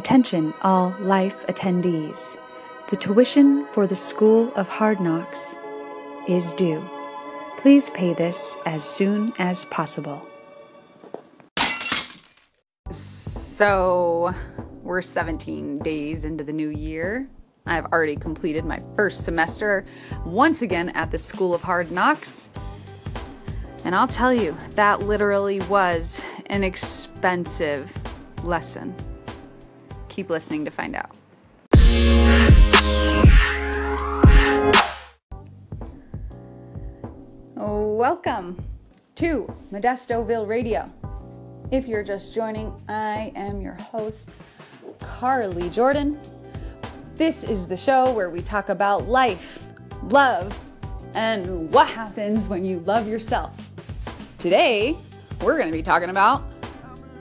Attention, all life attendees. The tuition for the School of Hard Knocks is due. Please pay this as soon as possible. So, we're 17 days into the new year. I've already completed my first semester once again at the School of Hard Knocks. And I'll tell you, that literally was an expensive lesson. Keep listening to find out. Welcome to Modestoville Radio. If you're just joining, I am your host, Carly Jordan. This is the show where we talk about life, love, and what happens when you love yourself. Today, we're going to be talking about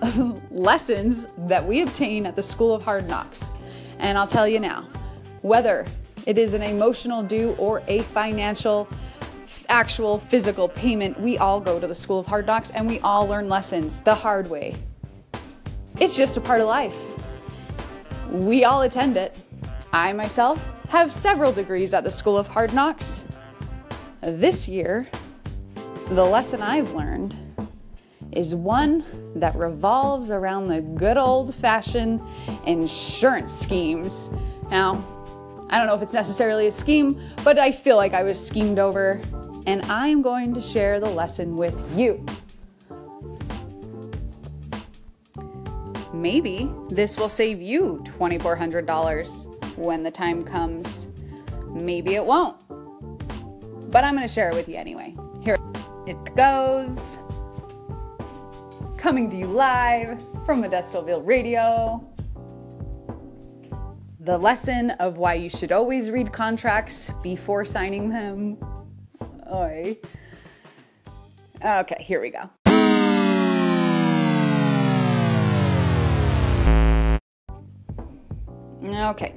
lessons that we obtain at the School of Hard Knocks. And I'll tell you now, whether it is an emotional due or a financial, actual physical payment, we all go to the School of Hard Knocks and we all learn lessons the hard way. It's just a part of life. We all attend it. I myself have several degrees at the School of Hard Knocks. This year, the lesson I've learned is one that revolves around the good old fashioned insurance schemes. Now, I don't know if it's necessarily a scheme, but I feel like I was schemed over, and I'm going to share the lesson with you. Maybe this will save you $2,400 when the time comes. Maybe it won't. But I'm going to share it with you anyway. Here it goes coming to you live from Modestoville Radio. The lesson of why you should always read contracts before signing them. Oi. Okay, here we go. Okay,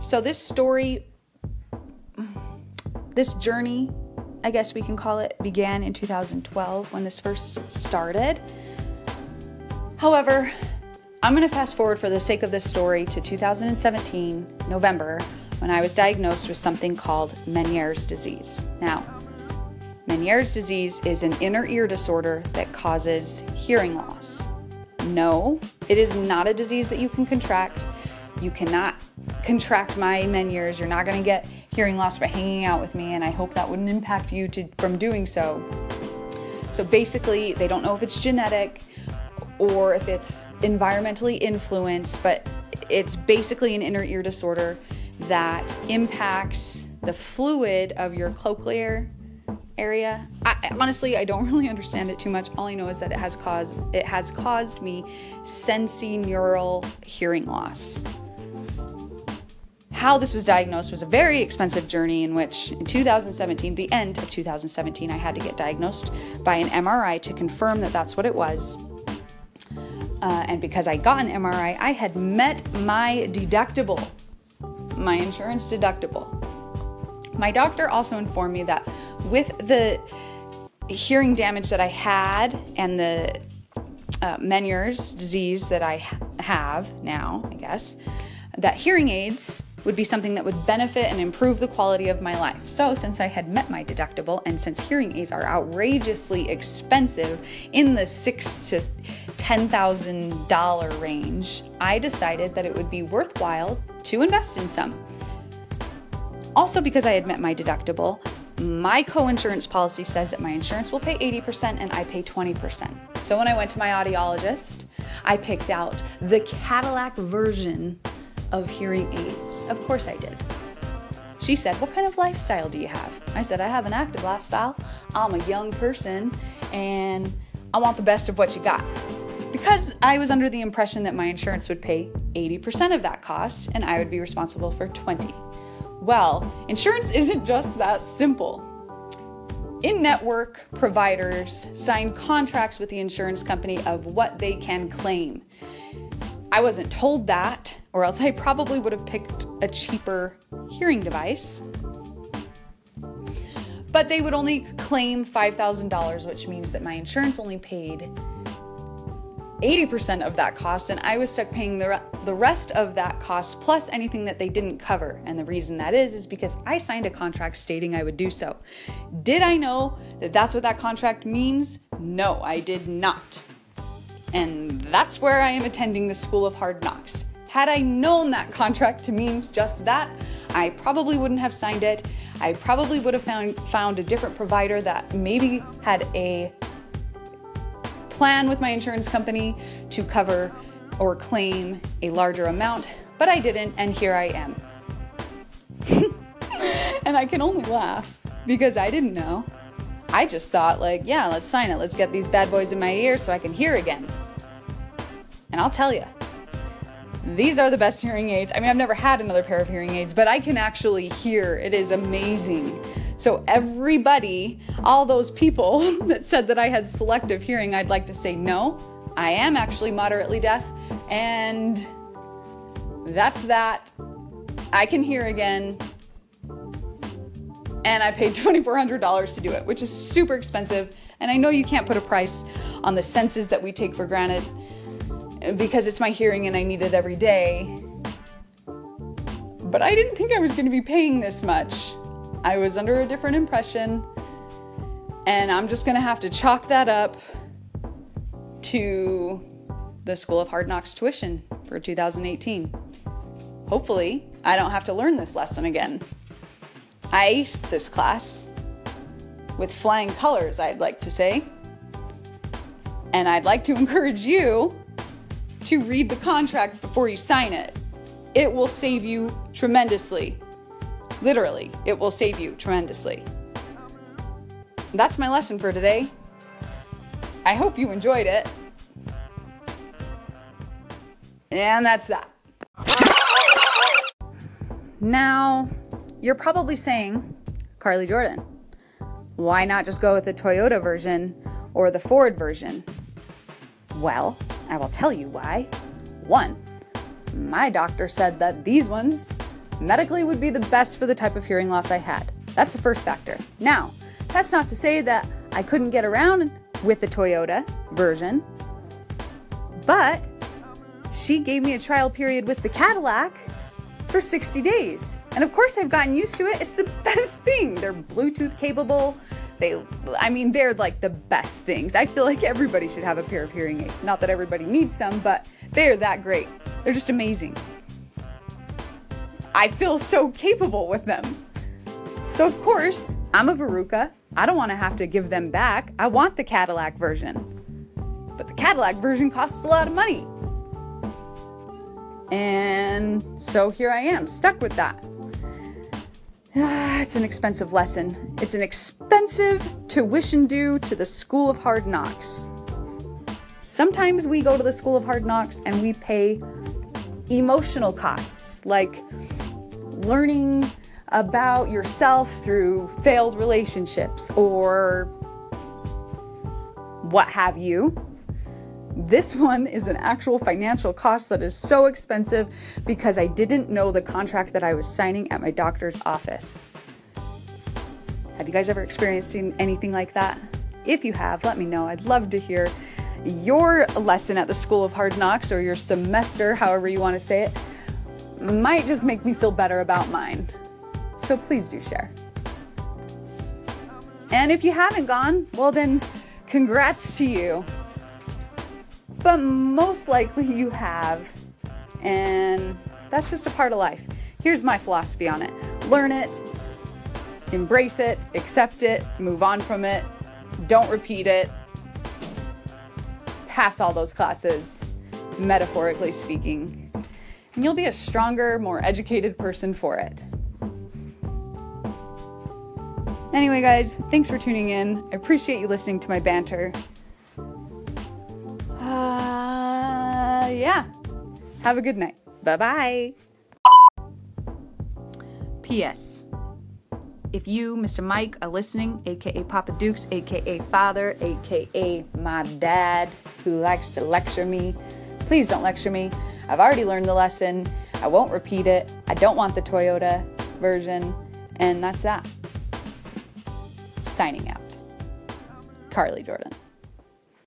so this story, this journey, I guess we can call it, began in 2012 when this first started. However, I'm going to fast forward for the sake of this story to 2017, November, when I was diagnosed with something called Meniere's disease. Now, Meniere's disease is an inner ear disorder that causes hearing loss. No, it is not a disease that you can contract. You cannot contract my Meniere's. You're not going to get hearing loss by hanging out with me, and I hope that wouldn't impact you to, from doing so. So basically, they don't know if it's genetic or if it's environmentally influenced, but it's basically an inner ear disorder that impacts the fluid of your cochlear area. I, honestly, I don't really understand it too much. All I know is that it has caused it has caused me sensorineural hearing loss. How this was diagnosed was a very expensive journey in which in 2017, the end of 2017, I had to get diagnosed by an MRI to confirm that that's what it was uh, and because I got an MRI, I had met my deductible, my insurance deductible. My doctor also informed me that with the hearing damage that I had and the uh, Meniere's disease that I have now, I guess, that hearing aids would be something that would benefit and improve the quality of my life. So, since I had met my deductible and since hearing aids are outrageously expensive in the six to ten thousand dollar range, I decided that it would be worthwhile to invest in some. Also, because I had met my deductible, my co-insurance policy says that my insurance will pay 80% and I pay 20%. So when I went to my audiologist, I picked out the Cadillac version of hearing aids. Of course I did. She said, What kind of lifestyle do you have? I said, I have an active lifestyle. I'm a young person and I want the best of what you got. Because I was under the impression that my insurance would pay 80% of that cost and I would be responsible for 20. Well, insurance isn't just that simple. In network providers sign contracts with the insurance company of what they can claim. I wasn't told that, or else I probably would have picked a cheaper hearing device. But they would only claim $5,000, which means that my insurance only paid 80% of that cost, and I was stuck paying the, re- the rest of that cost plus anything that they didn't cover. And the reason that is, is because I signed a contract stating I would do so. Did I know that that's what that contract means? No, I did not. And that's where I am attending the School of Hard Knocks. Had I known that contract to mean just that, I probably wouldn't have signed it. I probably would have found found a different provider that maybe had a plan with my insurance company to cover or claim a larger amount, but I didn't, and here I am. and I can only laugh because I didn't know. I just thought, like, yeah, let's sign it. Let's get these bad boys in my ear so I can hear again. And I'll tell you, these are the best hearing aids. I mean, I've never had another pair of hearing aids, but I can actually hear. It is amazing. So, everybody, all those people that said that I had selective hearing, I'd like to say no. I am actually moderately deaf, and that's that. I can hear again, and I paid $2,400 to do it, which is super expensive. And I know you can't put a price on the senses that we take for granted because it's my hearing and I need it every day. But I didn't think I was going to be paying this much. I was under a different impression, and I'm just going to have to chalk that up to the School of Hard Knocks tuition for 2018. Hopefully, I don't have to learn this lesson again. I aced this class with flying colors, I'd like to say. And I'd like to encourage you to read the contract before you sign it. It will save you tremendously. Literally, it will save you tremendously. That's my lesson for today. I hope you enjoyed it. And that's that. Now, you're probably saying, Carly Jordan, why not just go with the Toyota version or the Ford version? Well, I will tell you why. One, my doctor said that these ones medically would be the best for the type of hearing loss I had. That's the first factor. Now, that's not to say that I couldn't get around with the Toyota version, but she gave me a trial period with the Cadillac for 60 days. And of course, I've gotten used to it. It's the best thing. They're Bluetooth capable. They, I mean, they're like the best things. I feel like everybody should have a pair of hearing aids. Not that everybody needs some, but they're that great. They're just amazing. I feel so capable with them. So, of course, I'm a Veruca. I don't want to have to give them back. I want the Cadillac version. But the Cadillac version costs a lot of money. And so here I am, stuck with that. it's an expensive lesson. It's an expensive tuition due to the School of Hard Knocks. Sometimes we go to the School of Hard Knocks and we pay emotional costs like learning about yourself through failed relationships or what have you. This one is an actual financial cost that is so expensive because I didn't know the contract that I was signing at my doctor's office. Have you guys ever experienced anything like that? If you have, let me know. I'd love to hear your lesson at the School of Hard Knocks or your semester, however you want to say it. Might just make me feel better about mine. So please do share. And if you haven't gone, well, then congrats to you but most likely you have. And that's just a part of life. Here's my philosophy on it learn it, embrace it, accept it, move on from it, don't repeat it, pass all those classes, metaphorically speaking. And you'll be a stronger, more educated person for it. Anyway, guys, thanks for tuning in. I appreciate you listening to my banter. Yeah. Have a good night. Bye bye. P.S. If you, Mr. Mike, are listening, aka Papa Dukes, aka Father, aka my dad, who likes to lecture me, please don't lecture me. I've already learned the lesson. I won't repeat it. I don't want the Toyota version. And that's that. Signing out. Carly Jordan.